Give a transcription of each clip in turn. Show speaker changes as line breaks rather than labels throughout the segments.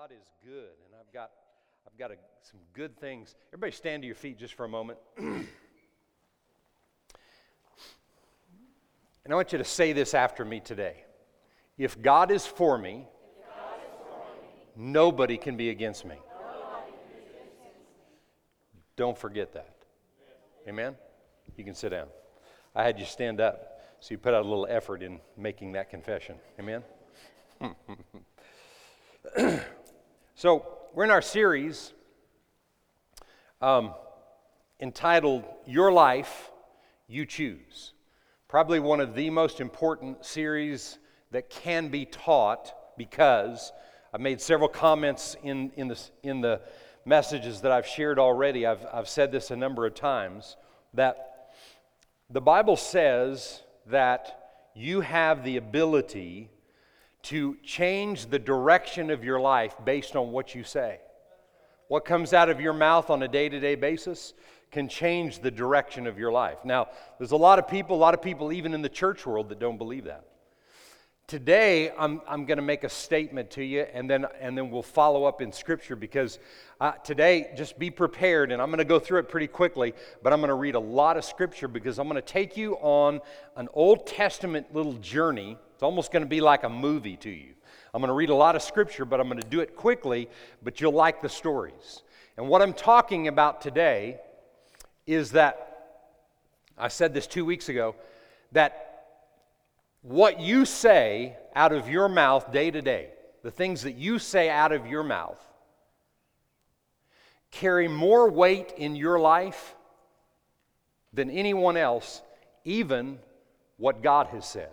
God is good, and I've got, I've got a, some good things. Everybody, stand to your feet just for a moment. and I want you to say this after me today. If God is for me, nobody can be against me. Don't forget that. Amen? You can sit down. I had you stand up, so you put out a little effort in making that confession. Amen? so, we're in our series um, entitled Your Life, You Choose. Probably one of the most important series that can be taught because I've made several comments in, in, the, in the messages that I've shared already. I've, I've said this a number of times that the Bible says that you have the ability to change the direction of your life based on what you say. What comes out of your mouth on a day to day basis can change the direction of your life. Now, there's a lot of people, a lot of people even in the church world that don't believe that. Today, I'm, I'm going to make a statement to you, and then, and then we'll follow up in Scripture because uh, today, just be prepared, and I'm going to go through it pretty quickly, but I'm going to read a lot of Scripture because I'm going to take you on an Old Testament little journey. It's almost going to be like a movie to you. I'm going to read a lot of Scripture, but I'm going to do it quickly, but you'll like the stories. And what I'm talking about today is that, I said this two weeks ago, that what you say out of your mouth day to day, the things that you say out of your mouth, carry more weight in your life than anyone else, even what God has said.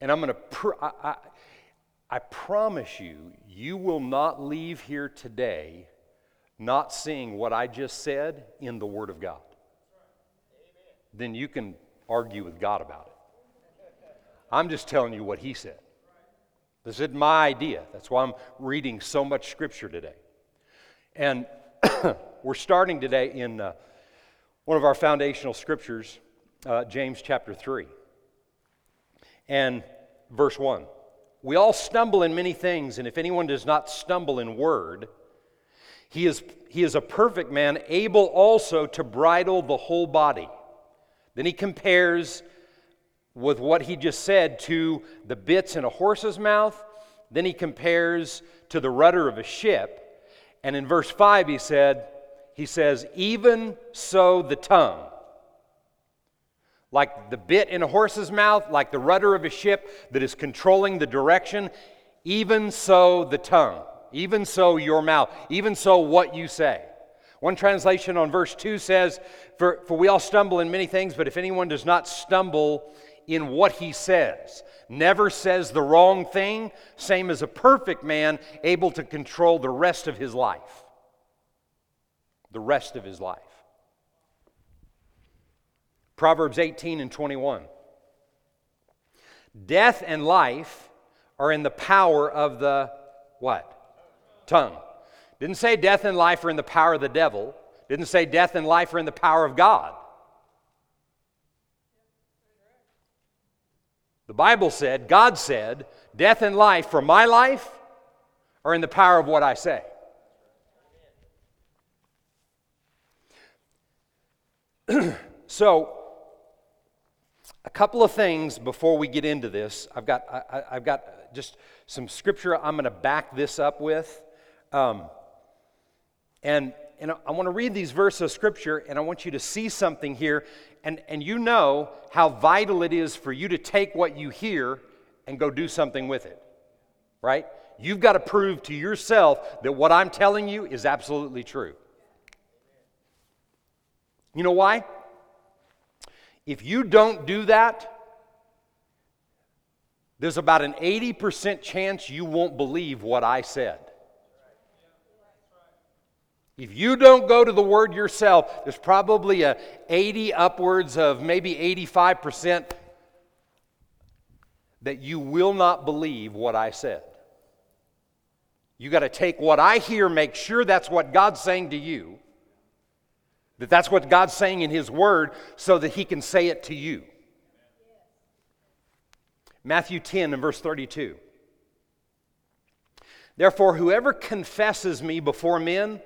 And I'm going to, pr- I, I, I promise you, you will not leave here today not seeing what I just said in the Word of God, then you can argue with God about it. I'm just telling you what He said. This isn't my idea. That's why I'm reading so much Scripture today. And we're starting today in uh, one of our foundational Scriptures, uh, James chapter 3, and verse 1. We all stumble in many things, and if anyone does not stumble in word, he is, he is a perfect man, able also to bridle the whole body. Then he compares with what he just said to the bits in a horse's mouth. Then he compares to the rudder of a ship. And in verse 5, he said, he says, even so the tongue. Like the bit in a horse's mouth, like the rudder of a ship that is controlling the direction, even so the tongue. Even so, your mouth. Even so, what you say. One translation on verse 2 says, for, for we all stumble in many things, but if anyone does not stumble in what he says, never says the wrong thing, same as a perfect man, able to control the rest of his life. The rest of his life. Proverbs 18 and 21. Death and life are in the power of the what? tongue. Didn't say death and life are in the power of the devil. Didn't say death and life are in the power of God. The Bible said, God said, death and life for my life are in the power of what I say. so, a couple of things before we get into this. I've got, I, have got just some scripture I'm going to back this up with. Um, and, and I want to read these verses of Scripture, and I want you to see something here. And, and you know how vital it is for you to take what you hear and go do something with it, right? You've got to prove to yourself that what I'm telling you is absolutely true. You know why? If you don't do that, there's about an 80% chance you won't believe what I said. If you don't go to the word yourself, there's probably a 80 upwards of maybe 85% that you will not believe what I said. You got to take what I hear, make sure that's what God's saying to you, that that's what God's saying in His Word, so that He can say it to you. Matthew 10 and verse 32. Therefore, whoever confesses me before men,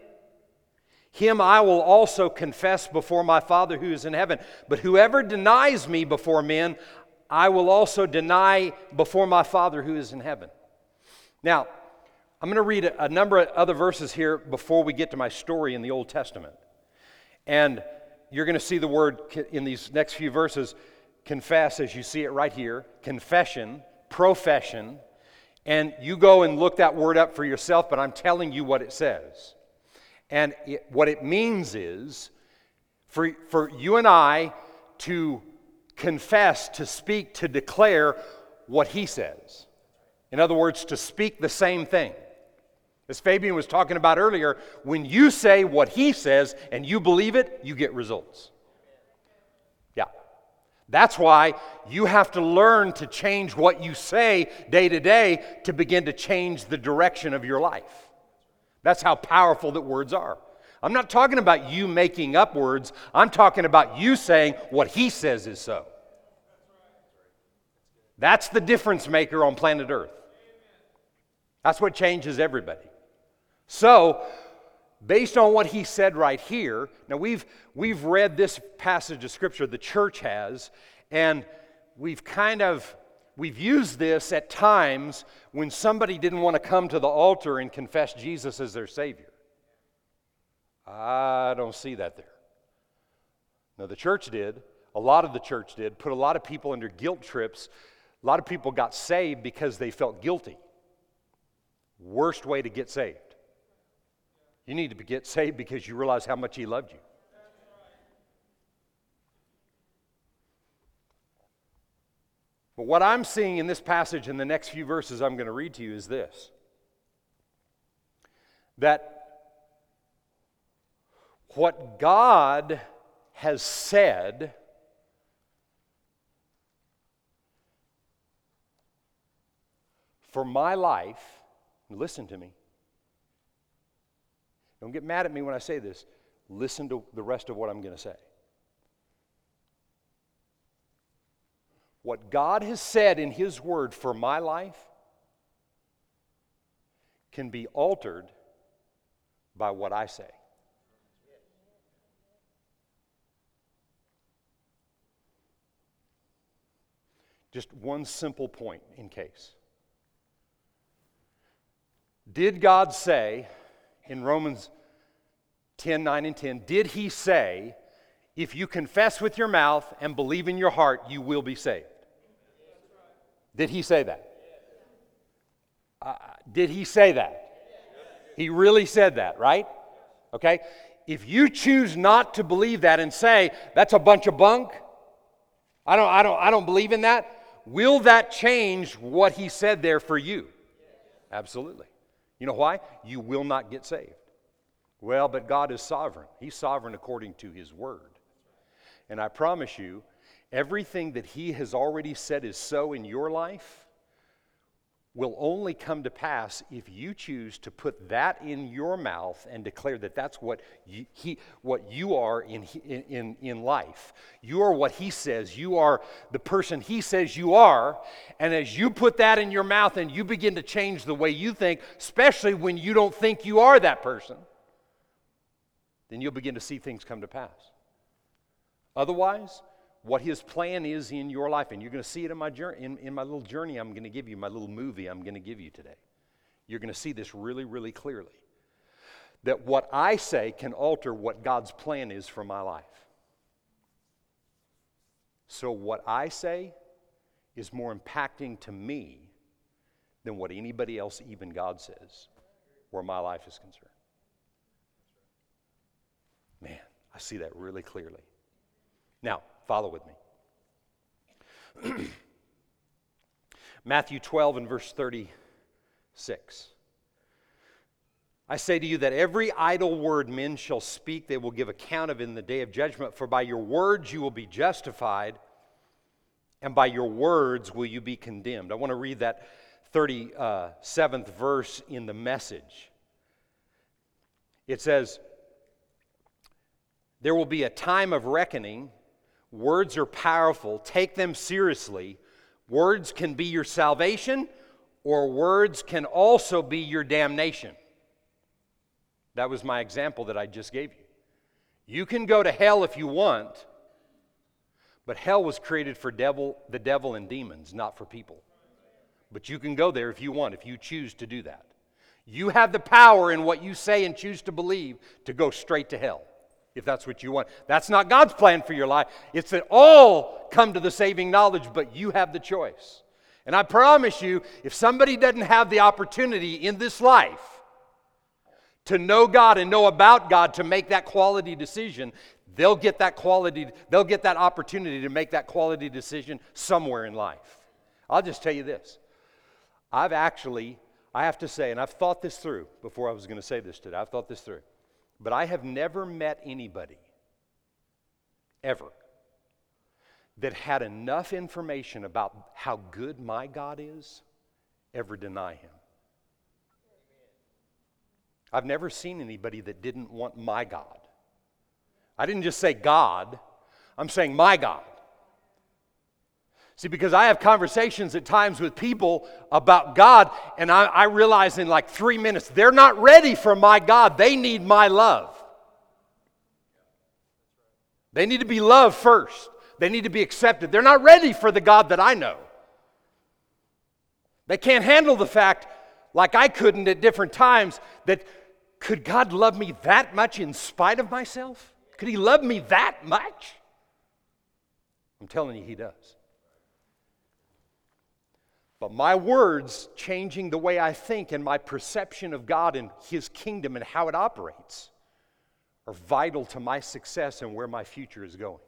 him I will also confess before my Father who is in heaven. But whoever denies me before men, I will also deny before my Father who is in heaven. Now, I'm going to read a number of other verses here before we get to my story in the Old Testament. And you're going to see the word in these next few verses confess, as you see it right here, confession, profession, and you go and look that word up for yourself, but I'm telling you what it says. And it, what it means is for, for you and I to confess, to speak, to declare what he says. In other words, to speak the same thing. As Fabian was talking about earlier, when you say what he says and you believe it, you get results. Yeah. That's why you have to learn to change what you say day to day to begin to change the direction of your life. That's how powerful that words are. I'm not talking about you making up words, I'm talking about you saying what he says is so. That's the difference maker on planet Earth. That's what changes everybody. So, based on what he said right here, now we've, we've read this passage of scripture, the church has, and we've kind of we've used this at times when somebody didn't want to come to the altar and confess Jesus as their Savior. I don't see that there. Now, the church did, a lot of the church did, put a lot of people under guilt trips. A lot of people got saved because they felt guilty. Worst way to get saved. You need to get saved because you realize how much He loved you. But what I'm seeing in this passage in the next few verses I'm going to read to you is this that what God has said for my life, listen to me. Don't get mad at me when I say this. Listen to the rest of what I'm going to say. What God has said in His Word for my life can be altered by what I say. Just one simple point in case. Did God say in Romans 10 9 and 10, did He say, if you confess with your mouth and believe in your heart, you will be saved? Did He say that? Uh, did He say that? He really said that, right? Okay? If you choose not to believe that and say, that's a bunch of bunk, I don't, I don't, I don't believe in that, will that change what he said there for you? Absolutely. You know why? You will not get saved. Well, but God is sovereign. He's sovereign according to his word. And I promise you, everything that he has already said is so in your life will only come to pass if you choose to put that in your mouth and declare that that's what you, he, what you are in, in, in life. You are what he says. You are the person he says you are. And as you put that in your mouth and you begin to change the way you think, especially when you don't think you are that person, then you'll begin to see things come to pass. Otherwise, what his plan is in your life. And you're going to see it in my, journey, in, in my little journey I'm going to give you, my little movie I'm going to give you today. You're going to see this really, really clearly. That what I say can alter what God's plan is for my life. So, what I say is more impacting to me than what anybody else, even God, says, where my life is concerned. Man, I see that really clearly. Now, Follow with me. Matthew 12 and verse 36. I say to you that every idle word men shall speak, they will give account of in the day of judgment. For by your words you will be justified, and by your words will you be condemned. I want to read that 37th verse in the message. It says, There will be a time of reckoning Words are powerful. Take them seriously. Words can be your salvation, or words can also be your damnation. That was my example that I just gave you. You can go to hell if you want, but hell was created for devil, the devil and demons, not for people. But you can go there if you want, if you choose to do that. You have the power in what you say and choose to believe to go straight to hell, if that's what you want. That's not God's plan for your life. It's that all come to the saving knowledge, but you have the choice. And I promise you, if somebody doesn't have the opportunity in this life to know God and know about God to make that quality decision, they'll get that quality, they'll get that opportunity to make that quality decision somewhere in life. I'll just tell you this. I've actually, I have to say, and I've thought this through before I was going to say this today, I've thought this through, but I have never met anybody, ever, that had enough information about how good my God is ever deny him. I've never seen anybody that didn't want my God. I didn't just say God, I'm saying my God. See, because I have conversations at times with people about God, and I, I, realize in like three minutes, they're not ready for my God. They need my love. They need to be loved first, they need to be accepted. They're not ready for the God that I know. They can't handle the fact, like I couldn't at different times, that could God love me that much in spite of myself? Could He love me that much? I'm telling you, He does. But my words changing the way I think and my perception of God and His kingdom and how it operates are vital to my success and where my future is going.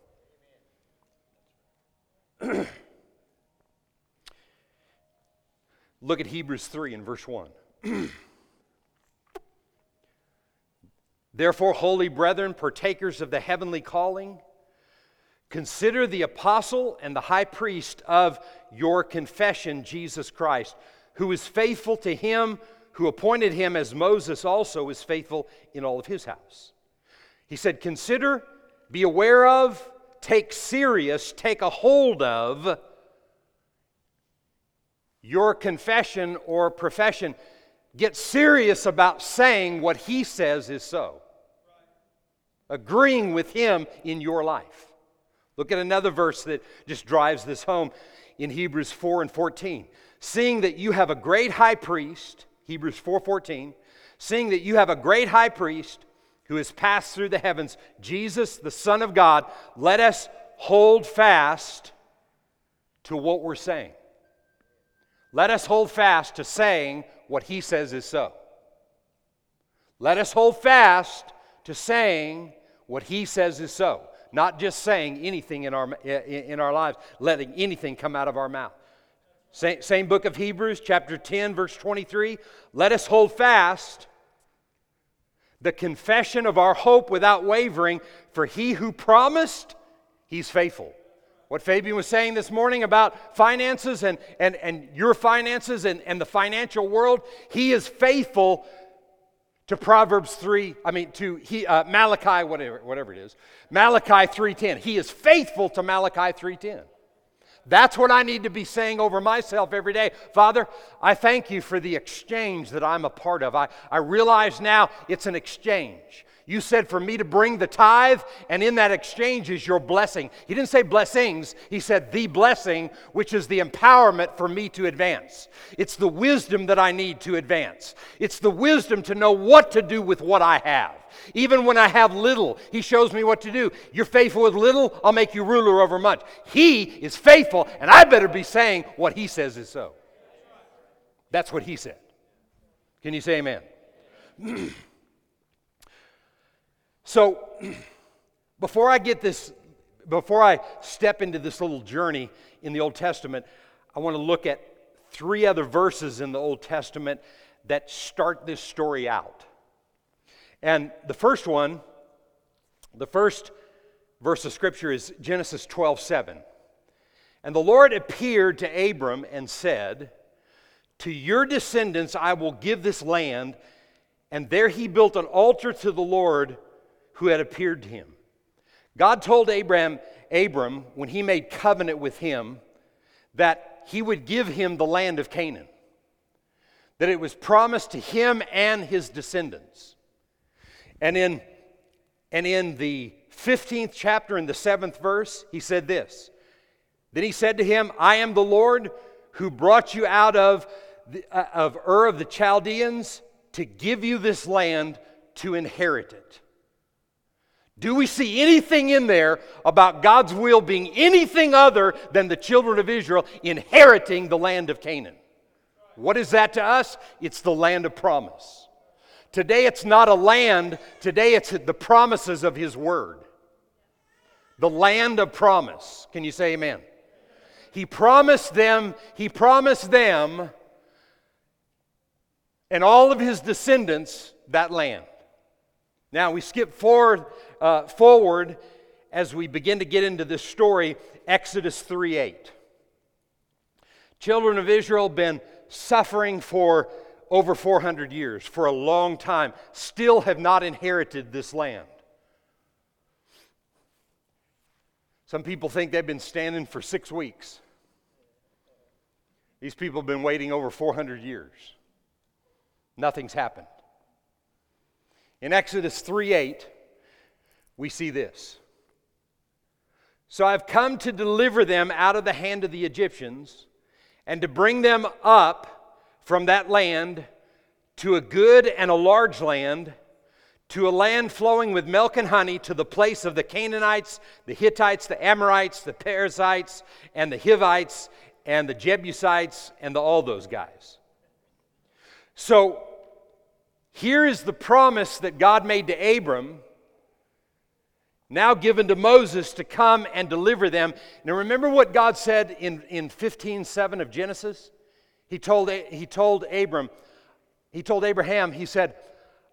Look at Hebrews 3 and verse 1. Therefore, holy brethren, partakers of the heavenly calling, consider the apostle and the high priest of your confession, Jesus Christ, who is faithful to him who appointed him as Moses also is faithful in all of his house. He said, Consider, be aware of, take serious, take a hold of your confession or profession. Get serious about saying what he says is so agreeing with Him in your life. Look at another verse that just drives this home in Hebrews 4 and 14. Seeing that you have a great high priest, Hebrews 4:14, seeing that you have a great high priest who has passed through the heavens, Jesus, the Son of God, let us hold fast to what we're saying. Let us hold fast to saying what he says is so. Let us hold fast to saying what he says is so, not just saying anything in our, in our lives, letting anything come out of our mouth. Same, same book of Hebrews, chapter 10, verse 23. Let us hold fast the confession of our hope without wavering, for he who promised, he's faithful. What Fabian was saying this morning about finances and, and, and your finances and, and the financial world, he is faithful to Proverbs 3, I mean to he, uh, Malachi, whatever, whatever it is, Malachi 3.10. He is faithful to Malachi 3.10. That's what I need to be saying over myself every day. Father, I thank you for the exchange that I'm a part of. I, I realize now it's an exchange. You said for me to bring the tithe, and in that exchange is your blessing. He didn't say blessings, he said the blessing, which is the empowerment for me to advance. It's the wisdom that I need to advance. It's the wisdom to know what to do with what I have. Even when I have little, he shows me what to do. You're faithful with little, I'll make you ruler over much. He is faithful, and I better be saying what he says is so. That's what he said. Can you say amen? So, before I get this, before I step into this little journey in the Old Testament, I want to look at three other verses in the Old Testament that start this story out. And the first one, the first verse of scripture is Genesis 12 7. And the Lord appeared to Abram and said, To your descendants I will give this land. And there he built an altar to the Lord who had appeared to him. God told Abram, Abram when he made covenant with him that he would give him the land of Canaan, that it was promised to him and his descendants. And in, and in the 15th chapter, in the seventh verse, he said this Then he said to him, I am the Lord who brought you out of, the, uh, of Ur of the Chaldeans to give you this land to inherit it. Do we see anything in there about God's will being anything other than the children of Israel inheriting the land of Canaan? What is that to us? It's the land of promise. Today it's not a land, today it's the promises of His Word. The land of promise. Can you say amen? He promised them, He promised them and all of His descendants that land. Now we skip forward, uh, forward as we begin to get into this story, Exodus 3 8. Children of Israel been suffering for over 400 years, for a long time, still have not inherited this land. Some people think they've been standing for six weeks. These people have been waiting over 400 years. Nothing's happened. In Exodus 3 8, we see this. So I've come to deliver them out of the hand of the Egyptians and to bring them up from that land to a good and a large land, to a land flowing with milk and honey, to the place of the Canaanites, the Hittites, the Amorites, the Perizzites, and the Hivites, and the Jebusites, and the, all those guys. So here is the promise that God made to Abram, now given to Moses to come and deliver them. Now, remember what God said in, in 15 7 of Genesis? He told, he told Abram, he told Abraham, he said,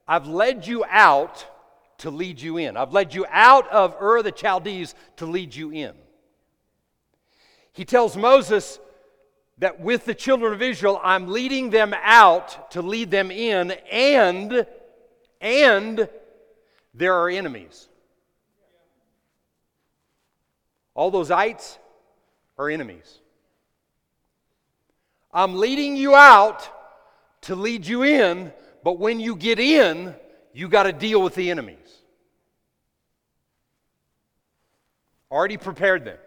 I've led you out to lead you in. I've led you out of Ur the Chaldees to lead you in. He tells Moses, that with the children of Israel, I'm leading them out to lead them in, and, and there are enemies. All those ites are enemies. I'm leading you out to lead you in, but when you get in, you got to deal with the enemies. Already prepared them.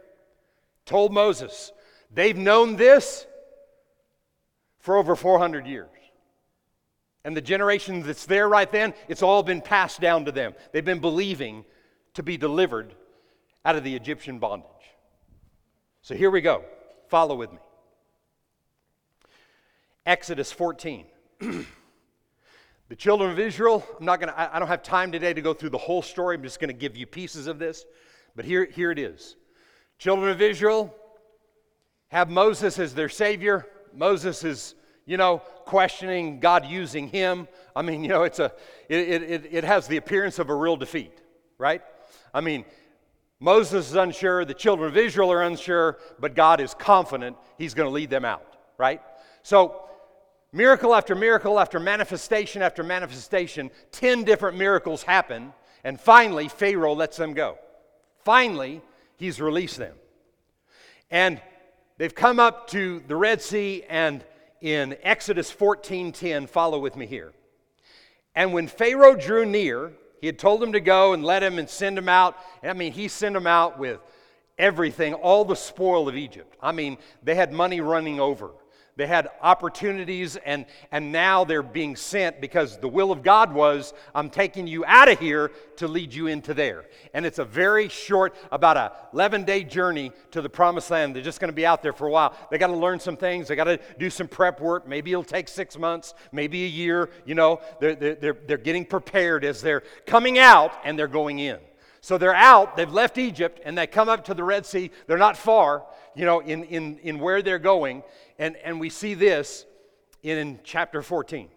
Told Moses, They've known this for over 400 years. And the generation that's there right then, it's all been passed down to them. They've been believing to be delivered out of the Egyptian bondage. So here we go. Follow with me. Exodus 14. the children of Israel, I'm not going to, I don't have time today to go through the whole story. I'm just going to give you pieces of this. But here, here it is. Children of Israel have Moses as their savior. Moses is, you know, questioning God using him. I mean, you know, it's a, it, it, it has the appearance of a real defeat, right? I mean, Moses is unsure, the children of Israel are unsure, but God is confident he's going to lead them out, right? So, miracle after miracle after manifestation after manifestation, 10 different miracles happen, and finally, Pharaoh lets them go. Finally, he's released them. And They've come up to the Red Sea, and in Exodus 14:10, follow with me here. And when Pharaoh drew near, he had told them to go and let him and send him out. I mean, he sent him out with everything, all the spoil of Egypt. I mean, they had money running over. They had opportunities, and, and now they're being sent because the will of God was, I'm taking you out of here to lead you into there. And it's a very short, about a 11 day journey to the promised land. They're just going to be out there for a while. They got to learn some things, they got to do some prep work. Maybe it'll take six months, maybe a year. You know, they're, they're, they're getting prepared as they're coming out and they're going in. So they're out, they've left Egypt, and they come up to the Red Sea. They're not far, you know, in, in, in where they're going. And, and we see this in chapter 14.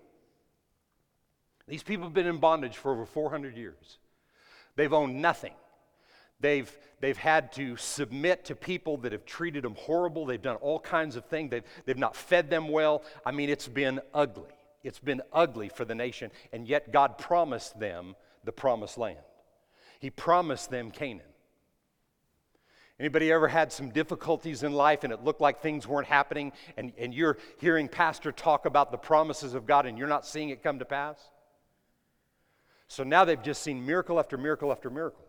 These people have been in bondage for over 400 years. They've owned nothing. They've, they've had to submit to people that have treated them horrible. They've done all kinds of things. They've, they've not fed them well. I mean, it's been ugly. It's been ugly for the nation. And yet, God promised them the promised land. He promised them Canaan. Anybody ever had some difficulties in life and it looked like things weren't happening and, and you're hearing pastor talk about the promises of God and you're not seeing it come to pass? So now they've just seen miracle after miracle after miracle.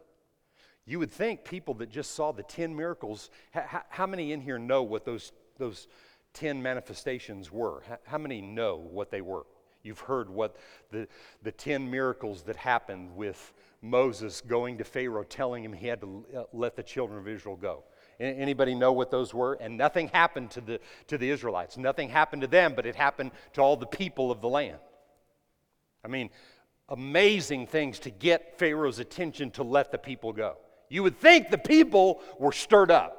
You would think people that just saw the 10 miracles, how, how many in here know what those, those 10 manifestations were? How, how many know what they were? You've heard what the, the 10 miracles that happened with Moses going to Pharaoh, telling him he had to uh, let the children of Israel go. Anybody know what those were? And nothing happened to the, to the Israelites. Nothing happened to them, but it happened to all the people of the land. I mean, amazing things to get Pharaoh's attention to let the people go. You would think the people were stirred up.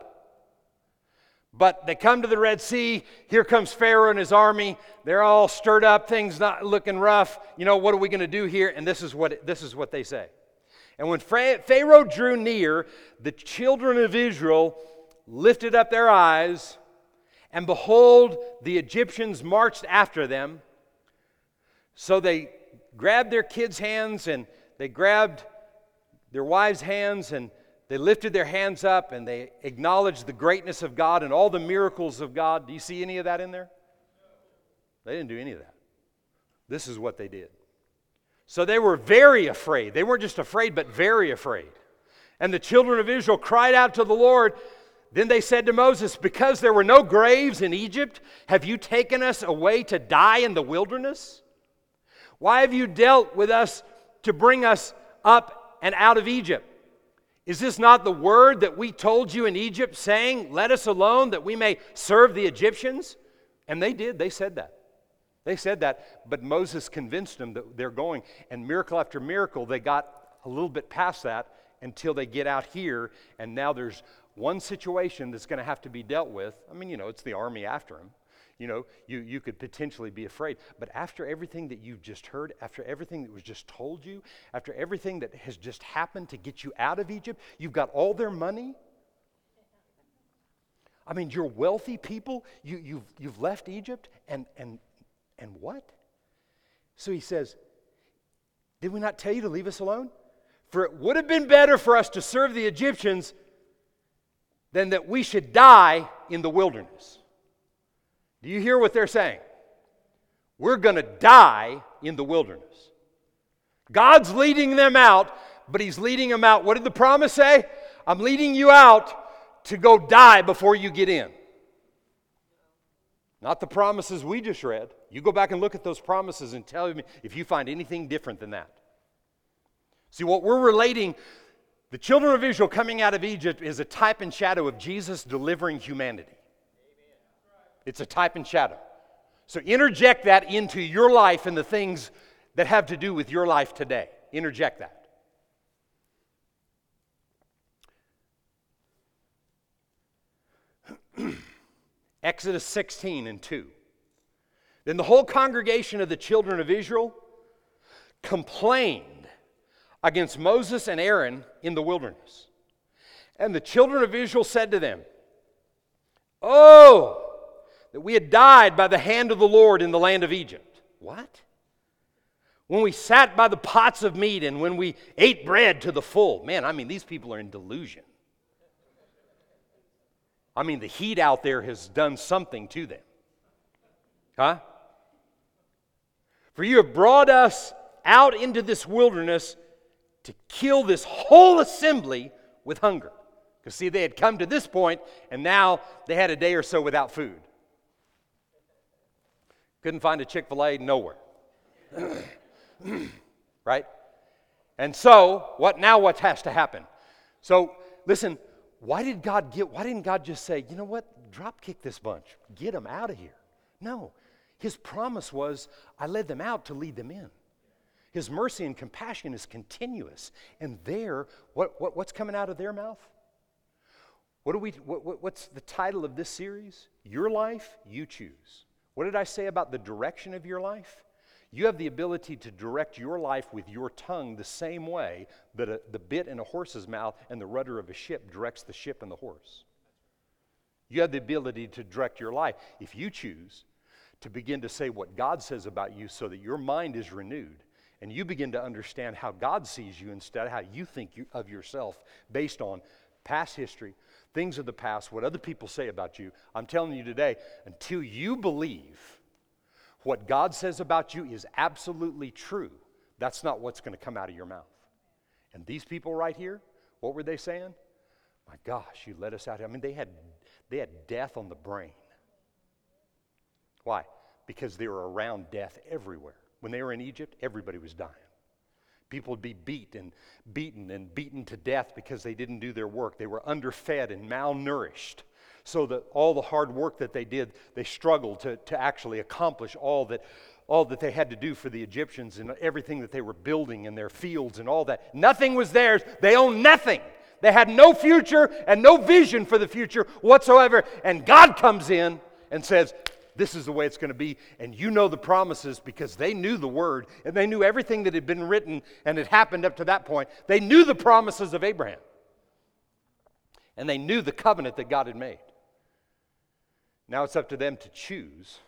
But they come to the Red Sea. Here comes Pharaoh and his army. They're all stirred up. Things not looking rough. You know, what are we going to do here? And this is what, this is what they say. And when Pharaoh drew near, the children of Israel lifted up their eyes, and behold, the Egyptians marched after them. So they grabbed their kids' hands and they grabbed their wives' hands and they lifted their hands up and they acknowledged the greatness of God and all the miracles of God. Do you see any of that in there? They didn't do any of that. This is what they did. So they were very afraid. They weren't just afraid, but very afraid. And the children of Israel cried out to the Lord. Then they said to Moses, Because there were no graves in Egypt, have you taken us away to die in the wilderness? Why have you dealt with us to bring us up and out of Egypt? Is this not the word that we told you in Egypt, saying, Let us alone that we may serve the Egyptians? And they did, they said that. They said that, but Moses convinced them that they're going. And miracle after miracle, they got a little bit past that until they get out here. And now there's one situation that's going to have to be dealt with. I mean, you know, it's the army after him. You know, you, you could potentially be afraid. But after everything that you've just heard, after everything that was just told you, after everything that has just happened to get you out of Egypt, you've got all their money. I mean, you're wealthy people. You, you've, you've left Egypt, and, and and what? So he says, Did we not tell you to leave us alone? For it would have been better for us to serve the Egyptians than that we should die in the wilderness. Do you hear what they're saying? We're going to die in the wilderness. God's leading them out, but He's leading them out. What did the promise say? I'm leading you out to go die before you get in. Not the promises we just read. You go back and look at those promises and tell me if you find anything different than that. See, what we're relating, the children of Israel coming out of Egypt is a type and shadow of Jesus delivering humanity. It's a type and shadow. So interject that into your life and the things that have to do with your life today. Interject that. Exodus 16 and 2. Then the whole congregation of the children of Israel complained against Moses and Aaron in the wilderness. And the children of Israel said to them, Oh, that we had died by the hand of the Lord in the land of Egypt. What? When we sat by the pots of meat and when we ate bread to the full. Man, I mean, these people are in delusion. I mean, the heat out there has done something to them. Huh? For you have brought us out into this wilderness to kill this whole assembly with hunger. Because, see, they had come to this point, and now they had a day or so without food. Couldn't find a Chick fil A nowhere. right? And so, what now what has to happen? So, listen, why did God get, why didn't God just say, you know what, drop kick this bunch, get them out of here? No. His promise was, I led them out to lead them in. His mercy and compassion is continuous. And there, what, what, what's coming out of their mouth? What do we, what, what's the title of this series? Your life, you choose. What did I say about the direction of your life? You have the ability to direct your life with your tongue the same way that a, the bit in a horse's mouth and the rudder of a ship directs the ship and the horse. You have the ability to direct your life if you choose to begin to say what God says about you so that your mind is renewed and you begin to understand how God sees you instead of how you think you, of yourself based on past history, things of the past, what other people say about you. I'm telling you today, until you believe what God says about you is absolutely true, that's not what's going to come out of your mouth. And these people right here, what were they saying? My gosh, you let us out. I mean, they had, they had death on the brain. Why? Because they were around death everywhere. When they were in Egypt, everybody was dying. People would be beat and beaten and beaten to death because they didn't do their work. They were underfed and malnourished. So that all the hard work that they did, they struggled to, to actually accomplish all that, all that they had to do for the Egyptians and everything that they were building in their fields and all that. Nothing was theirs. They owned nothing. They had no future and no vision for the future whatsoever. And God comes in and says, this is the way it's going to be. And you know the promises because they knew the word and they knew everything that had been written and had happened up to that point. They knew the promises of Abraham. And they knew the covenant that God had made. Now it's up to them to choose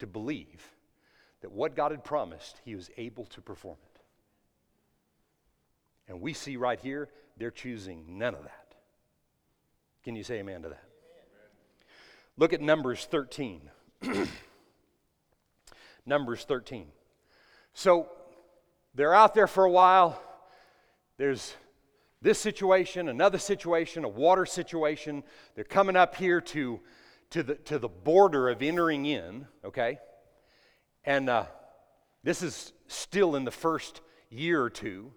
to believe that what God had promised, He was able to perform it. And we see right here, they're choosing none of that. Can you say amen to that? Look at Numbers 13. Numbers 13. So they're out there for a while. There's this situation, another situation, a water situation. They're coming up here to, to, the, to the border of entering in, okay? And uh, this is still in the first year or two.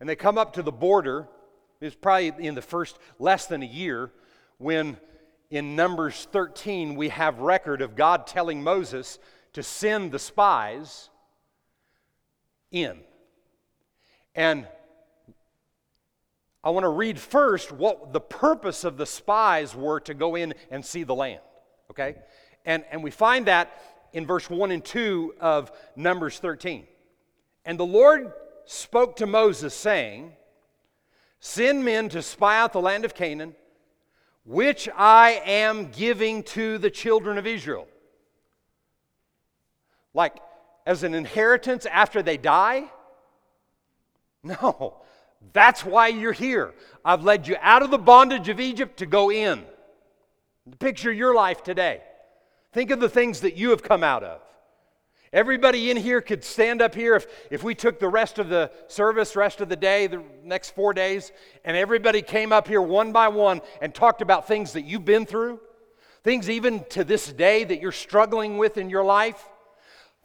And they come up to the border. It's probably in the first less than a year when in Numbers 13, we have record of God telling Moses to send the spies in. And I want to read first what the purpose of the spies were to go in and see the land. Okay? And, and we find that in verse 1 and 2 of Numbers 13. And the Lord spoke to Moses, saying, Send men to spy out the land of Canaan which I am giving to the children of Israel. Like as an inheritance after they die? No, that's why you're here. I've led you out of the bondage of Egypt to go in. Picture your life today. Think of the things that you have come out of. Everybody in here could stand up here if, if we took the rest of the service, rest of the day, the next four days, and everybody came up here one by one and talked about things that you've been through, things even to this day that you're struggling with in your life,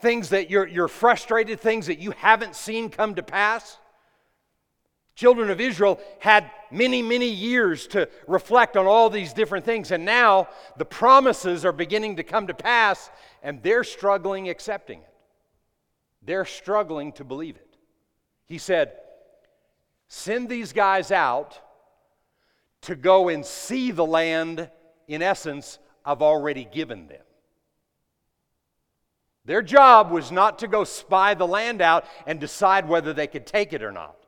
things that you're, you're frustrated, things that you haven't seen come to pass. Children of Israel had many, many years to reflect on all these different things, and now the promises are beginning to come to pass, and they're struggling accepting it. They're struggling to believe it. He said, Send these guys out to go and see the land, in essence, I've already given them. Their job was not to go spy the land out and decide whether they could take it or not.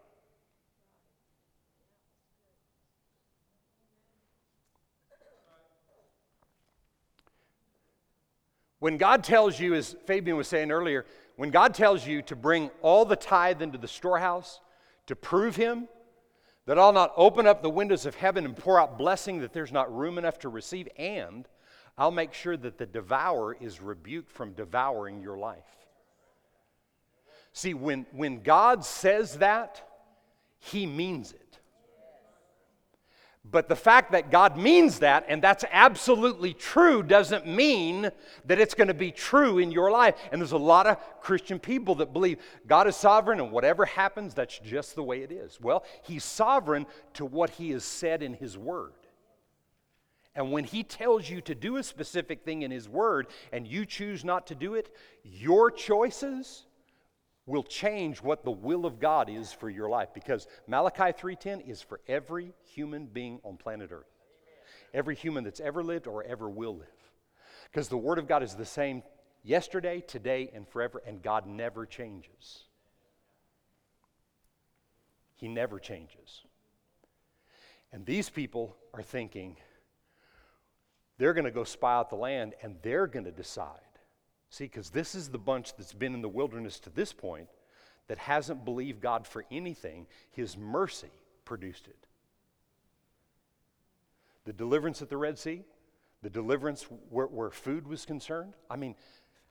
When God tells you, as Fabian was saying earlier, when God tells you to bring all the tithe into the storehouse to prove Him, that I'll not open up the windows of heaven and pour out blessing that there's not room enough to receive, and I'll make sure that the devourer is rebuked from devouring your life. See, when, when God says that, He means it. But the fact that God means that and that's absolutely true doesn't mean that it's going to be true in your life. And there's a lot of Christian people that believe God is sovereign and whatever happens, that's just the way it is. Well, He's sovereign to what He has said in His Word. And when He tells you to do a specific thing in His Word and you choose not to do it, your choices will change what the will of God is for your life because Malachi 3:10 is for every human being on planet Earth. Every human that's ever lived or ever will live. Because the word of God is the same yesterday, today and forever and God never changes. He never changes. And these people are thinking they're going to go spy out the land and they're going to decide See, because this is the bunch that's been in the wilderness to this point that hasn't believed God for anything. His mercy produced it. the deliverance at the Red Sea, the deliverance where, where food was concerned. I mean,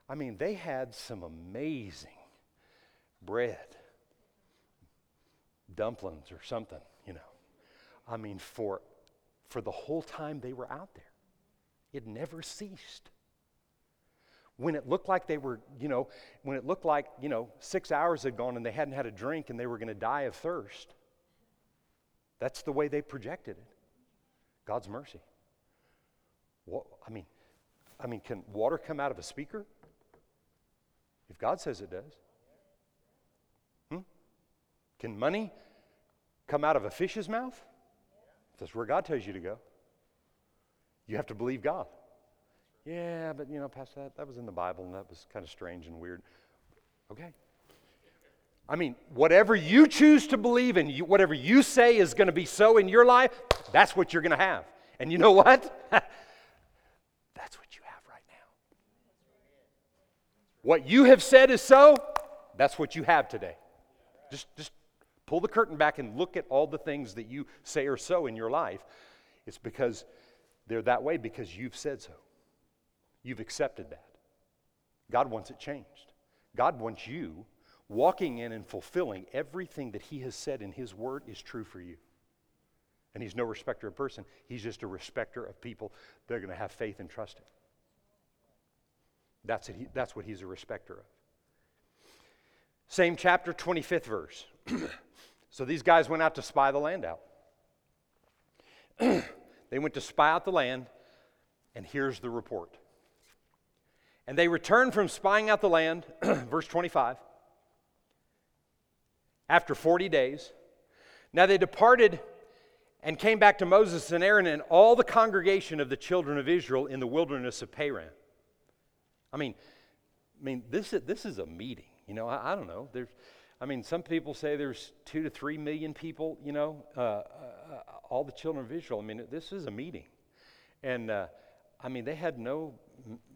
I mean, they had some amazing bread, dumplings or something, you know. I mean, for, for the whole time they were out there, it never ceased. When it looked like they were, you know, when it looked like, you know, six hours had gone and they hadn't had a drink and they were going to die of thirst, that's the way they projected it. God's mercy. What, I mean, I mean, can water come out of a speaker? If God says it does. Hmm? Can money come out of a fish's mouth? That's where God tells you to go. You have to believe God. Yeah, but you know, Pastor, that, that was in the Bible and that was kind of strange and weird. Okay. I mean, whatever you choose to believe in, you, whatever you say is going to be so in your life, that's what you're going to have. And you know what? that's what you have right now. What you have said is so, that's what you have today. Just, just pull the curtain back and look at all the things that you say are so in your life. It's because they're that way because you've said so. You've accepted that. God wants it changed. God wants you walking in and fulfilling everything that He has said in His Word is true for you. And He's no respecter of person, He's just a respecter of people that are going to have faith and trust Him. That's, that's what He's a respecter of. Same chapter, 25th verse. so these guys went out to spy the land out. they went to spy out the land, and here's the report. And they returned from spying out the land, verse 25, after 40 days. Now they departed and came back to Moses and Aaron and all the congregation of the children of Israel in the wilderness of Paran. I mean, I mean, this is, this is a meeting. You know, I, I don't know. There's, I mean, some people say there's two to three million people. You know, uh, uh, all the children of Israel. I mean, this is a meeting, and uh, I mean, they had no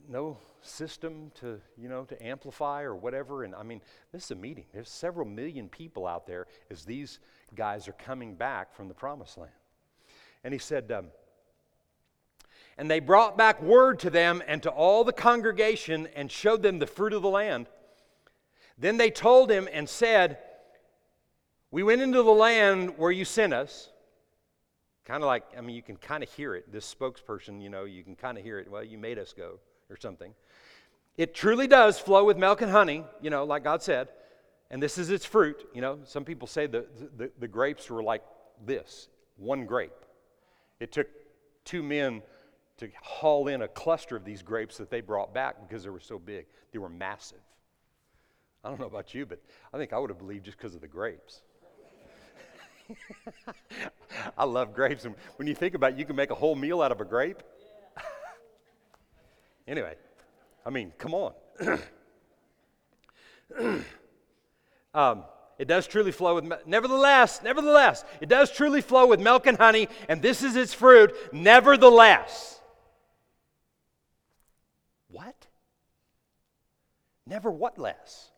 no system to, you know, to amplify or whatever. And I mean, this is a meeting. There's several million people out there as these guys are coming back from the promised land. And he said, um, and they brought back word to them and to all the congregation and showed them the fruit of the land. Then they told him and said, We went into the land where you sent us Kind of like, I mean, you can kind of hear it. This spokesperson, you know, you can kind of hear it. Well, you made us go, or something. It truly does flow with milk and honey, you know, like God said. And this is its fruit. You know, some people say the, the, the grapes were like this one grape. It took two men to haul in a cluster of these grapes that they brought back because they were so big. They were massive. I don't know about you, but I think I would have believed just because of the grapes. I love grapes. And when you think about it, you can make a whole meal out of a grape. Anyway, I mean, come on. um, it does truly flow with, nevertheless, nevertheless, it does truly flow with milk and honey, and this is its fruit. Nevertheless. What? Never what less?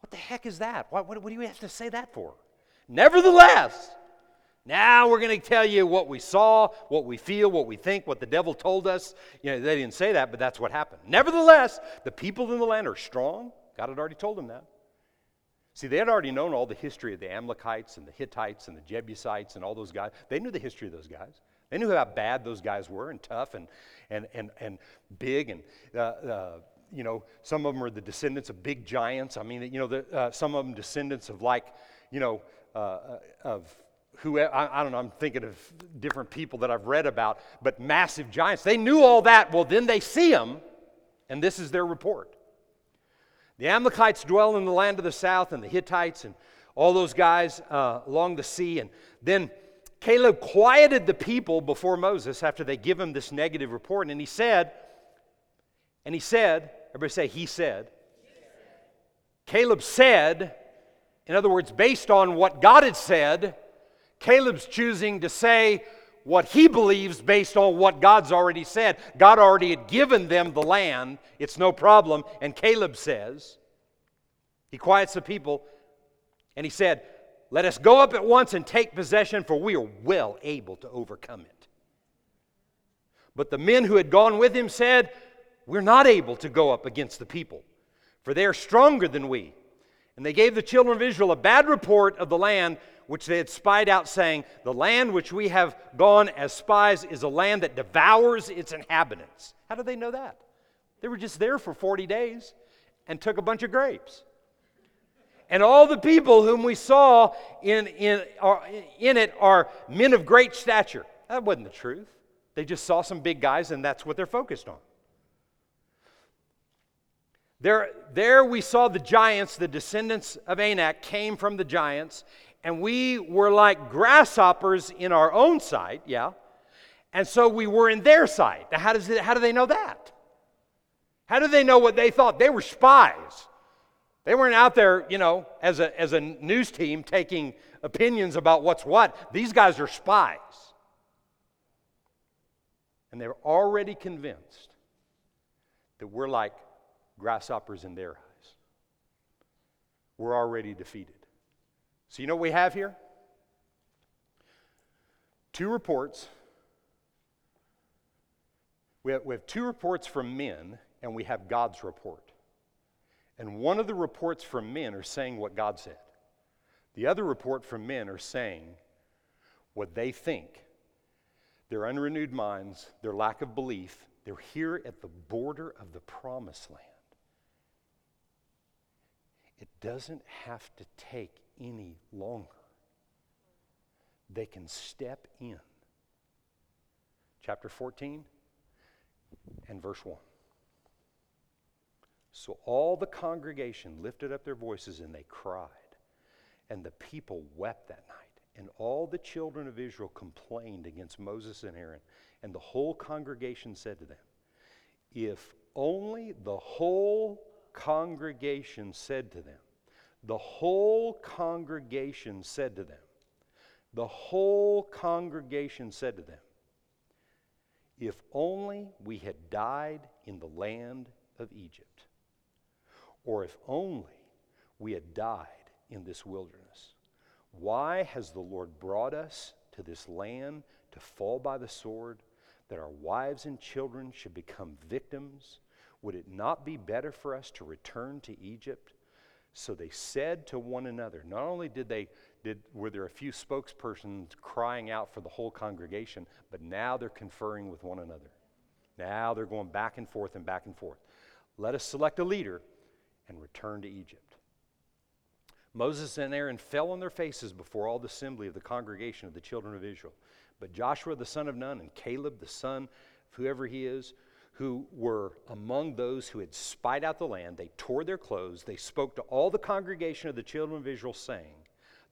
What the heck is that? What, what, what do you have to say that for? Nevertheless, now we're going to tell you what we saw, what we feel, what we think, what the devil told us. You know, they didn't say that, but that's what happened. Nevertheless, the people in the land are strong. God had already told them that. See, they had already known all the history of the Amalekites and the Hittites and the Jebusites and all those guys. They knew the history of those guys. They knew how bad those guys were and tough and, and, and, and big. And, uh, uh, you know, some of them are the descendants of big giants. I mean, you know, the, uh, some of them descendants of like, you know, uh, of who I, I, don't know, I'm thinking of different people that I've read about, but massive giants. They knew all that. Well, then they see them, and this is their report. The Amalekites dwell in the land of the south, and the Hittites, and all those guys uh, along the sea. And then Caleb quieted the people before Moses after they give him this negative report, and he said, and he said, everybody say, he said. Caleb said, in other words, based on what God had said, Caleb's choosing to say what he believes based on what God's already said. God already had given them the land, it's no problem. And Caleb says, he quiets the people and he said, Let us go up at once and take possession, for we are well able to overcome it. But the men who had gone with him said, We're not able to go up against the people, for they are stronger than we. And they gave the children of Israel a bad report of the land which they had spied out, saying, The land which we have gone as spies is a land that devours its inhabitants. How did they know that? They were just there for 40 days and took a bunch of grapes. And all the people whom we saw in, in, in it are men of great stature. That wasn't the truth. They just saw some big guys, and that's what they're focused on. There, there we saw the giants, the descendants of Anak came from the giants, and we were like grasshoppers in our own sight, yeah. And so we were in their sight. How, does it, how do they know that? How do they know what they thought? They were spies. They weren't out there, you know, as a, as a news team taking opinions about what's what. These guys are spies. And they're already convinced that we're like grasshoppers in their eyes. We're already defeated. So, you know what we have here? Two reports. We have, we have two reports from men, and we have God's report. And one of the reports from men are saying what God said. The other report from men are saying what they think. Their unrenewed minds, their lack of belief, they're here at the border of the promised land. It doesn't have to take any longer. They can step in. Chapter 14 and verse 1. So all the congregation lifted up their voices and they cried. And the people wept that night. And all the children of Israel complained against Moses and Aaron. And the whole congregation said to them, If only the whole congregation said to them, the whole congregation said to them, the whole congregation said to them, If only we had died in the land of Egypt, or if only we had died in this wilderness. Why has the Lord brought us to this land to fall by the sword, that our wives and children should become victims? Would it not be better for us to return to Egypt? So they said to one another, not only did they did, were there a few spokespersons crying out for the whole congregation, but now they're conferring with one another. Now they're going back and forth and back and forth. Let us select a leader and return to Egypt. Moses and Aaron fell on their faces before all the assembly of the congregation of the children of Israel. But Joshua the son of Nun and Caleb the son of whoever he is, who were among those who had spied out the land, they tore their clothes. They spoke to all the congregation of the children of Israel, saying,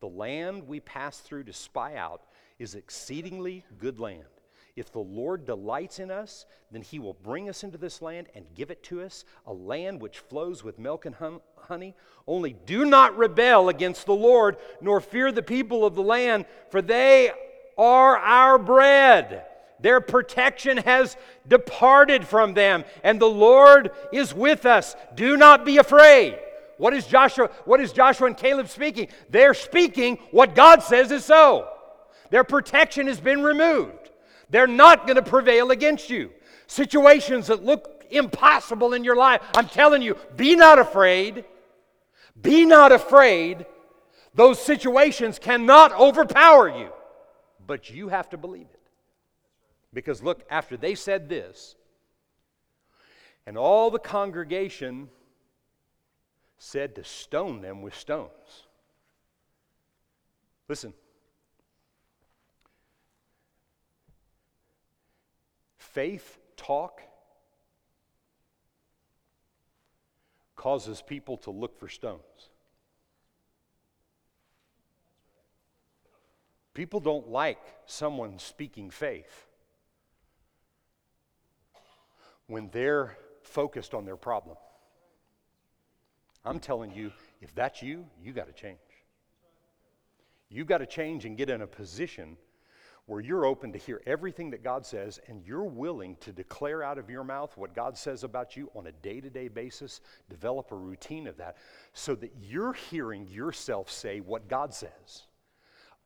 The land we passed through to spy out is exceedingly good land. If the Lord delights in us, then he will bring us into this land and give it to us, a land which flows with milk and honey. Only do not rebel against the Lord, nor fear the people of the land, for they are our bread. Their protection has departed from them, and the Lord is with us. Do not be afraid. What is Joshua, what is Joshua and Caleb speaking? They're speaking what God says is so. Their protection has been removed. They're not going to prevail against you. Situations that look impossible in your life, I'm telling you, be not afraid. Be not afraid. Those situations cannot overpower you, but you have to believe it. Because look, after they said this, and all the congregation said to stone them with stones. Listen. Faith talk causes people to look for stones. People don't like someone speaking faith when they're focused on their problem. I'm telling you, if that's you, you got to change. You got to change and get in a position where you're open to hear everything that God says and you're willing to declare out of your mouth what God says about you on a day to day basis, develop a routine of that so that you're hearing yourself say what God says.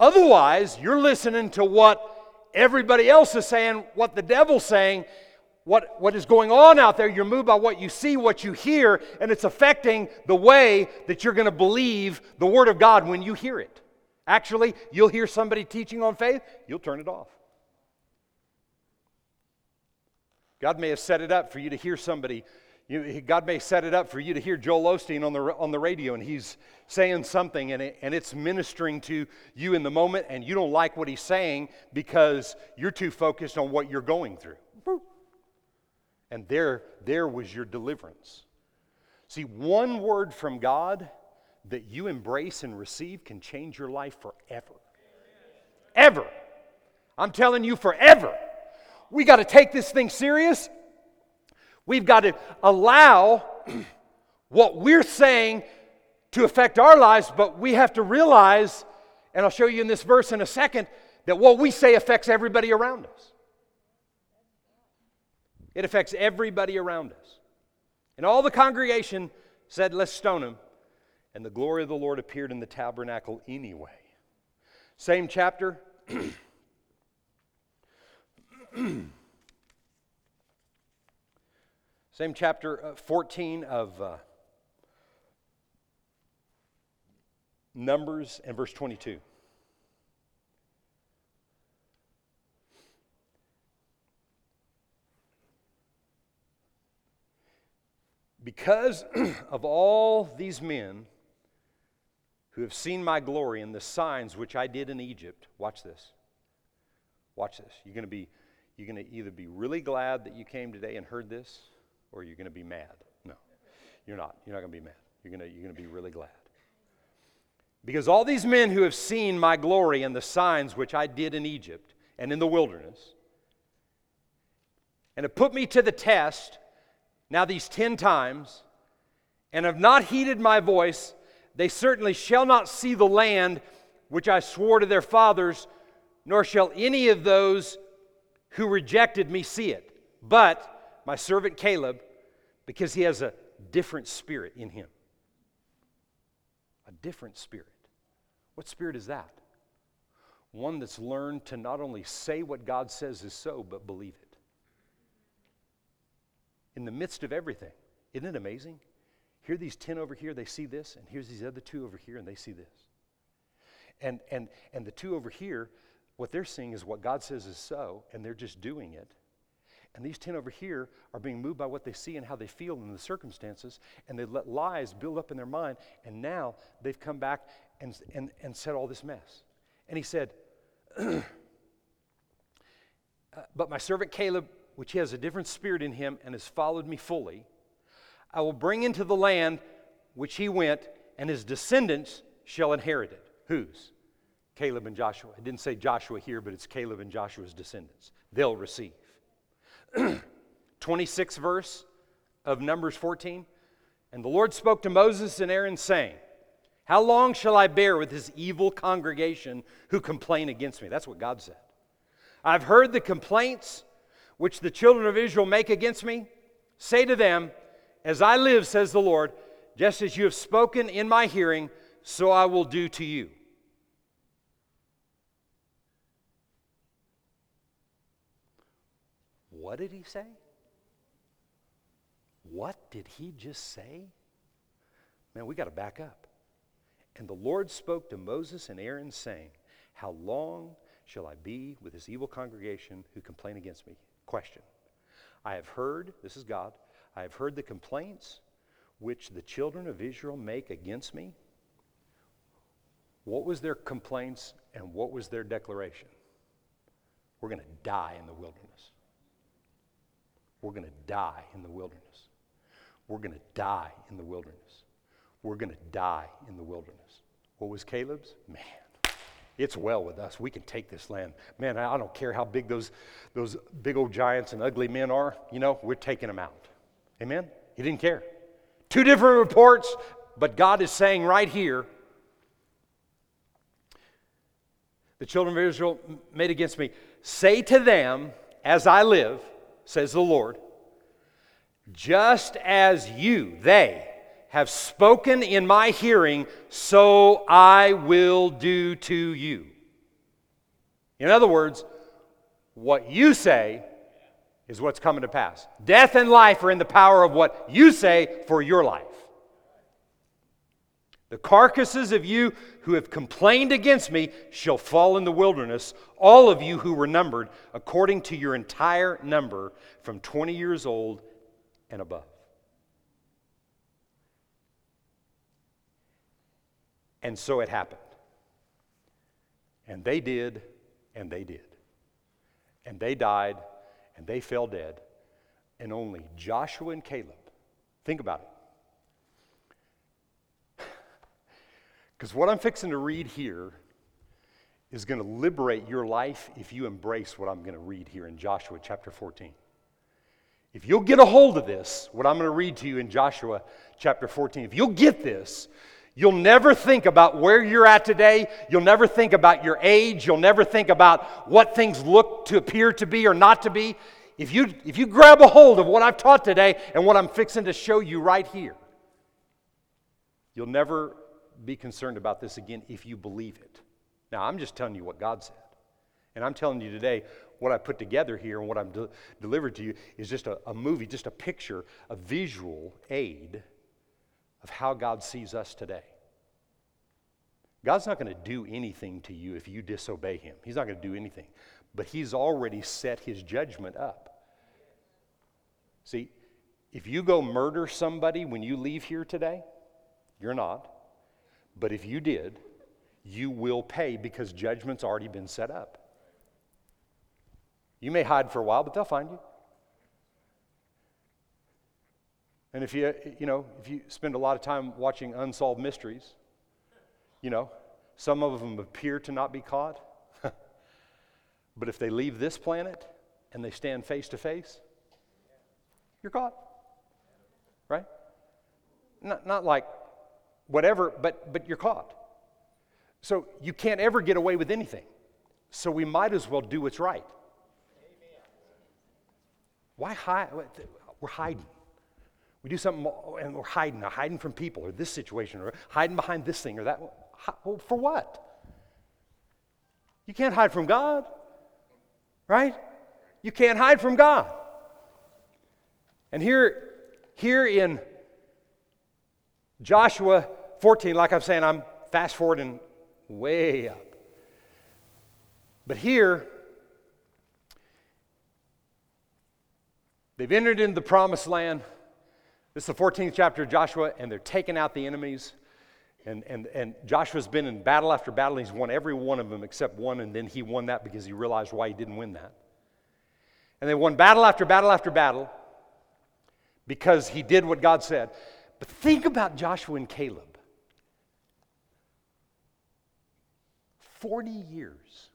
Otherwise, you're listening to what everybody else is saying, what the devil's saying, what, what is going on out there. You're moved by what you see, what you hear, and it's affecting the way that you're going to believe the Word of God when you hear it. Actually, you'll hear somebody teaching on faith, you'll turn it off. God may have set it up for you to hear somebody. You, God may set it up for you to hear Joel Osteen on the, on the radio, and he's saying something, and, it, and it's ministering to you in the moment, and you don't like what he's saying because you're too focused on what you're going through. And there, there was your deliverance. See, one word from God that you embrace and receive can change your life forever. Ever. I'm telling you, forever. We got to take this thing serious. We've got to allow what we're saying to affect our lives, but we have to realize, and I'll show you in this verse in a second, that what we say affects everybody around us. It affects everybody around us. And all the congregation said, Let's stone him and the glory of the Lord appeared in the tabernacle anyway. Same chapter. Same chapter uh, 14 of uh, Numbers and verse 22. Because of all these men, who have seen my glory and the signs which I did in Egypt. Watch this. Watch this. You're going to be you're going to either be really glad that you came today and heard this or you're going to be mad. No. You're not. You're not going to be mad. You're going to you're going to be really glad. Because all these men who have seen my glory and the signs which I did in Egypt and in the wilderness and have put me to the test now these 10 times and have not heeded my voice they certainly shall not see the land which I swore to their fathers, nor shall any of those who rejected me see it. But my servant Caleb, because he has a different spirit in him. A different spirit. What spirit is that? One that's learned to not only say what God says is so, but believe it. In the midst of everything. Isn't it amazing? Here these 10 over here, they see this, and here's these other two over here, and they see this. And, and, and the two over here, what they're seeing is what God says is so, and they're just doing it. And these 10 over here are being moved by what they see and how they feel in the circumstances, and they let lies build up in their mind, and now they've come back and, and, and said all this mess. And he said, uh, But my servant Caleb, which has a different spirit in him and has followed me fully, I will bring into the land which he went, and his descendants shall inherit it. Whose? Caleb and Joshua. It didn't say Joshua here, but it's Caleb and Joshua's descendants. They'll receive. 26th verse of Numbers 14. And the Lord spoke to Moses and Aaron, saying, How long shall I bear with this evil congregation who complain against me? That's what God said. I've heard the complaints which the children of Israel make against me. Say to them, as I live, says the Lord, just as you have spoken in my hearing, so I will do to you. What did he say? What did he just say? Man, we got to back up. And the Lord spoke to Moses and Aaron, saying, How long shall I be with this evil congregation who complain against me? Question. I have heard, this is God, I have heard the complaints which the children of Israel make against me. What was their complaints and what was their declaration? We're going to die in the wilderness. We're going to die in the wilderness. We're going to die in the wilderness. We're going to die in the wilderness. What was Caleb's? Man, it's well with us. We can take this land. Man, I don't care how big those, those big old giants and ugly men are. You know, we're taking them out. Amen? He didn't care. Two different reports, but God is saying right here the children of Israel made against me, say to them, As I live, says the Lord, just as you, they, have spoken in my hearing, so I will do to you. In other words, what you say is what's coming to pass. Death and life are in the power of what you say for your life. The carcasses of you who have complained against me shall fall in the wilderness, all of you who were numbered according to your entire number from 20 years old and above. And so it happened. And they did, and they did. And they died, and they fell dead. And only Joshua and Caleb, think about it. Because what I'm fixing to read here is going to liberate your life if you embrace what I'm going to read here in Joshua chapter 14. If you'll get a hold of this, what I'm going to read to you in Joshua chapter 14, if you'll get this, You'll never think about where you're at today. You'll never think about your age. You'll never think about what things look to appear to be or not to be. If you, if you grab a hold of what I've taught today and what I'm fixing to show you right here, you'll never be concerned about this again if you believe it. Now, I'm just telling you what God said. And I'm telling you today, what I put together here and what I'm de- delivered to you is just a, a movie, just a picture, a visual aid of how God sees us today. God's not going to do anything to you if you disobey Him. He's not going to do anything. But He's already set His judgment up. See, if you go murder somebody when you leave here today, you're not. But if you did, you will pay because judgment's already been set up. You may hide for a while, but they'll find you. And if you, you know, if you spend a lot of time watching unsolved mysteries, you know, some of them appear to not be caught. but if they leave this planet and they stand face to face, you're caught. Right? Not, not like whatever, but, but you're caught. So you can't ever get away with anything. So we might as well do what's right. Why hide? We're hiding. We do something and we're hiding, or hiding from people, or this situation, or hiding behind this thing, or that. Well, for what? You can't hide from God, right? You can't hide from God. And here, here in Joshua 14, like I'm saying, I'm fast forwarding way up. But here, they've entered into the promised land. This is the 14th chapter of Joshua, and they're taking out the enemies. And, and, and Joshua's been in battle after battle. He's won every one of them except one, and then he won that because he realized why he didn't win that. And they won battle after battle after battle because he did what God said. But think about Joshua and Caleb 40 years.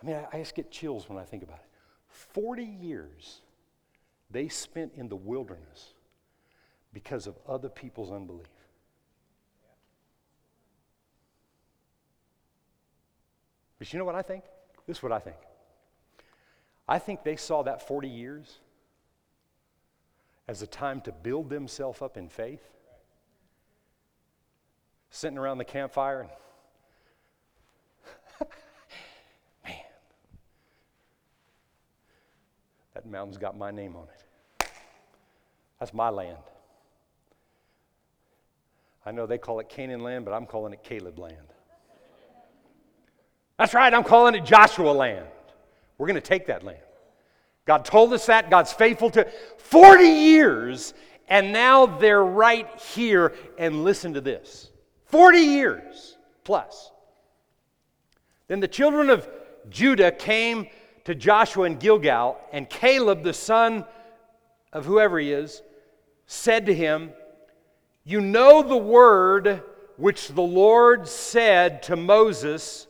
I mean, I, I just get chills when I think about it. 40 years they spent in the wilderness because of other people's unbelief. But you know what I think? This is what I think. I think they saw that 40 years as a time to build themselves up in faith. Sitting around the campfire and that mountain's got my name on it. That's my land. I know they call it Canaan land, but I'm calling it Caleb land. That's right, I'm calling it Joshua land. We're going to take that land. God told us that. God's faithful to 40 years, and now they're right here. And listen to this 40 years plus. Then the children of Judah came to Joshua in Gilgal, and Caleb, the son of whoever he is, said to him, You know the word which the Lord said to Moses,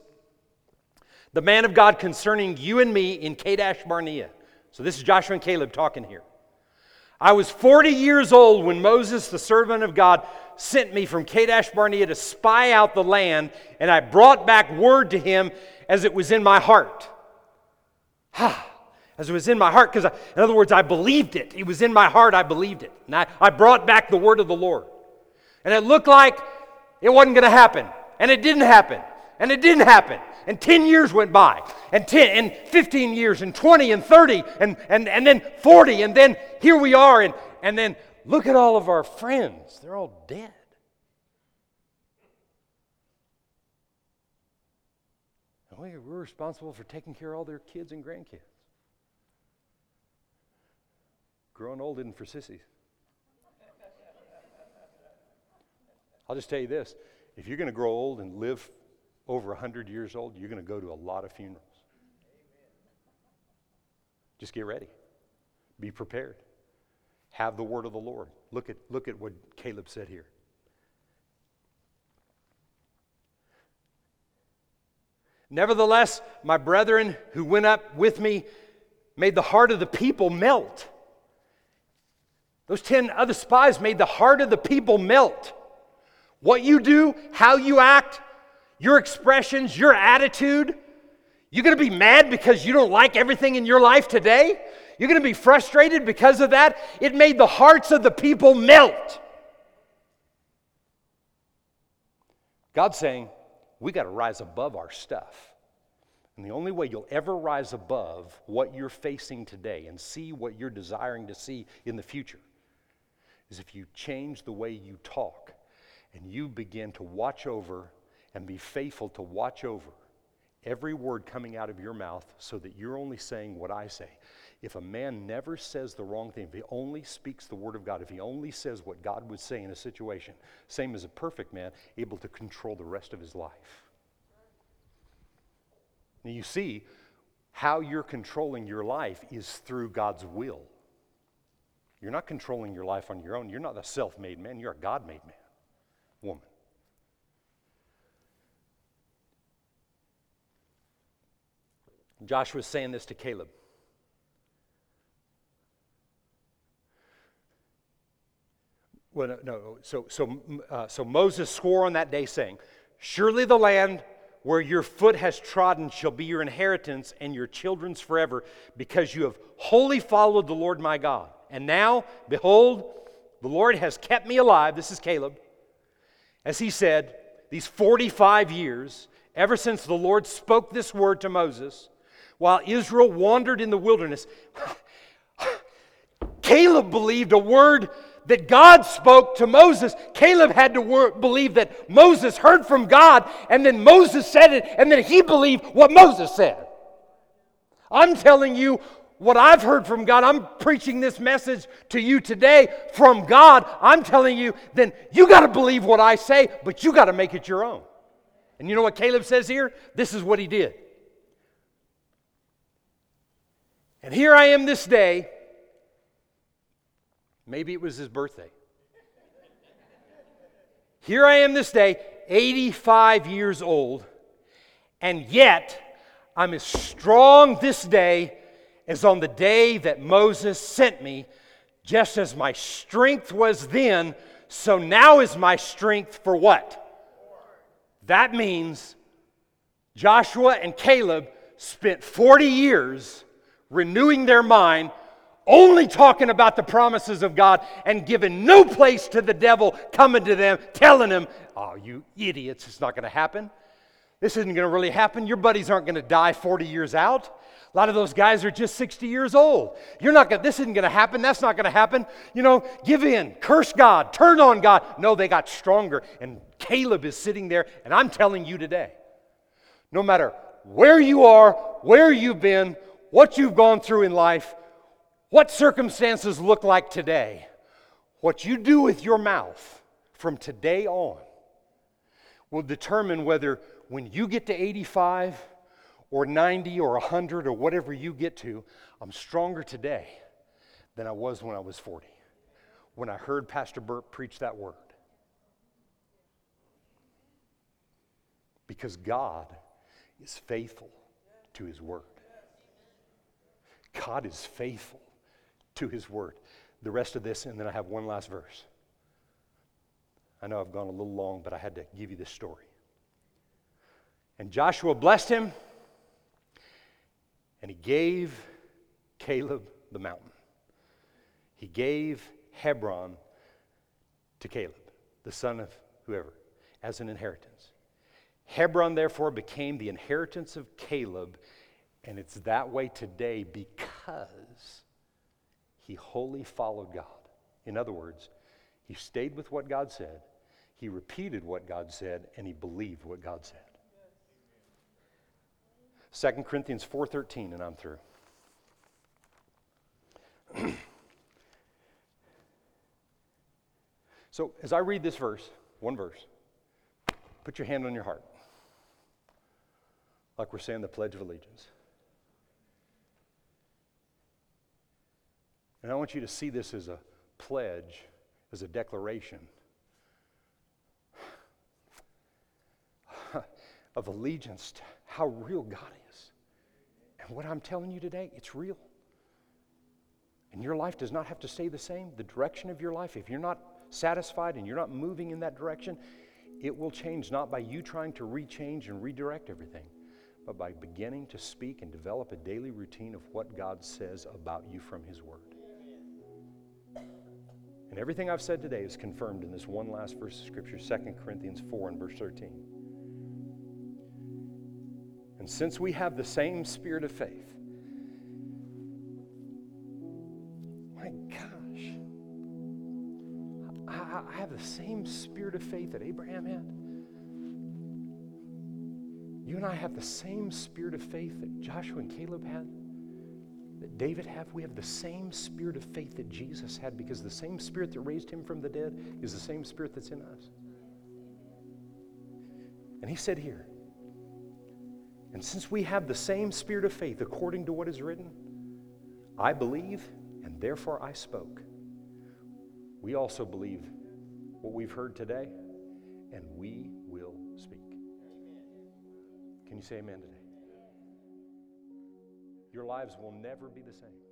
the man of God, concerning you and me in Kadesh Barnea. So this is Joshua and Caleb talking here. I was 40 years old when Moses, the servant of God, sent me from Kadesh Barnea to spy out the land, and I brought back word to him as it was in my heart. Ha! as it was in my heart, because in other words, I believed it. It was in my heart, I believed it. And I, I brought back the word of the Lord. And it looked like it wasn't going to happen. And it didn't happen. And it didn't happen. And 10 years went by. And 10 and 15 years and 20 and 30 and, and, and then 40. And then here we are. And, and then look at all of our friends. They're all dead. Oh, we, we're responsible for taking care of all their kids and grandkids. Growing old isn't for sissies. I'll just tell you this if you're going to grow old and live over 100 years old, you're going to go to a lot of funerals. Just get ready. Be prepared. Have the word of the Lord. Look at, look at what Caleb said here. Nevertheless, my brethren who went up with me made the heart of the people melt. Those 10 other spies made the heart of the people melt. What you do, how you act, your expressions, your attitude. You're going to be mad because you don't like everything in your life today? You're going to be frustrated because of that? It made the hearts of the people melt. God's saying, we got to rise above our stuff. And the only way you'll ever rise above what you're facing today and see what you're desiring to see in the future is if you change the way you talk and you begin to watch over and be faithful to watch over every word coming out of your mouth so that you're only saying what I say. If a man never says the wrong thing, if he only speaks the word of God, if he only says what God would say in a situation, same as a perfect man, able to control the rest of his life. Now you see, how you're controlling your life is through God's will. You're not controlling your life on your own. You're not a self made man, you're a God made man, woman. Joshua's saying this to Caleb. Well, no, so, so, uh, so Moses swore on that day, saying, Surely the land where your foot has trodden shall be your inheritance and your children's forever, because you have wholly followed the Lord my God. And now, behold, the Lord has kept me alive. This is Caleb. As he said, these 45 years, ever since the Lord spoke this word to Moses, while Israel wandered in the wilderness, Caleb believed a word that God spoke to Moses. Caleb had to wor- believe that Moses heard from God, and then Moses said it, and then he believed what Moses said. I'm telling you, what I've heard from God, I'm preaching this message to you today from God. I'm telling you, then you got to believe what I say, but you got to make it your own. And you know what Caleb says here? This is what he did. And here I am this day. Maybe it was his birthday. Here I am this day, 85 years old, and yet I'm as strong this day as on the day that Moses sent me, just as my strength was then, so now is my strength for what? That means Joshua and Caleb spent 40 years renewing their mind, only talking about the promises of God and giving no place to the devil coming to them, telling them, Oh, you idiots, it's not going to happen. This isn't going to really happen. Your buddies aren't going to die 40 years out. A lot of those guys are just 60 years old. You're not going this isn't going to happen. That's not going to happen. You know, give in, curse God, turn on God. No, they got stronger. And Caleb is sitting there, and I'm telling you today, no matter where you are, where you've been, what you've gone through in life, what circumstances look like today, what you do with your mouth from today on will determine whether when you get to 85 or 90 or 100 or whatever you get to, I'm stronger today than I was when I was 40, when I heard Pastor Bert preach that word. Because God is faithful to his word. God is faithful to his word. the rest of this, and then I have one last verse. I know I've gone a little long, but I had to give you this story. And Joshua blessed him, and he gave Caleb the mountain. He gave Hebron to Caleb, the son of whoever, as an inheritance. Hebron, therefore, became the inheritance of Caleb, and it's that way today because he wholly followed God. In other words, he stayed with what God said, he repeated what God said, and he believed what God said. 2 Corinthians 4:13 and I'm through. so, as I read this verse, one verse, put your hand on your heart. Like we're saying the Pledge of Allegiance. And I want you to see this as a pledge, as a declaration of allegiance to how real God is. And what I'm telling you today, it's real. And your life does not have to stay the same. The direction of your life, if you're not satisfied and you're not moving in that direction, it will change not by you trying to rechange and redirect everything, but by beginning to speak and develop a daily routine of what God says about you from His Word. And everything I've said today is confirmed in this one last verse of Scripture, 2 Corinthians 4 and verse 13. And since we have the same spirit of faith, my gosh, I, I have the same spirit of faith that Abraham had. You and I have the same spirit of faith that Joshua and Caleb had, David have? We have the same spirit of faith that Jesus had because the same spirit that raised him from the dead is the same spirit that's in us. And he said here, and since we have the same spirit of faith according to what is written, I believe and therefore I spoke. We also believe what we've heard today, and we will speak. Can you say amen today? Your lives will never be the same.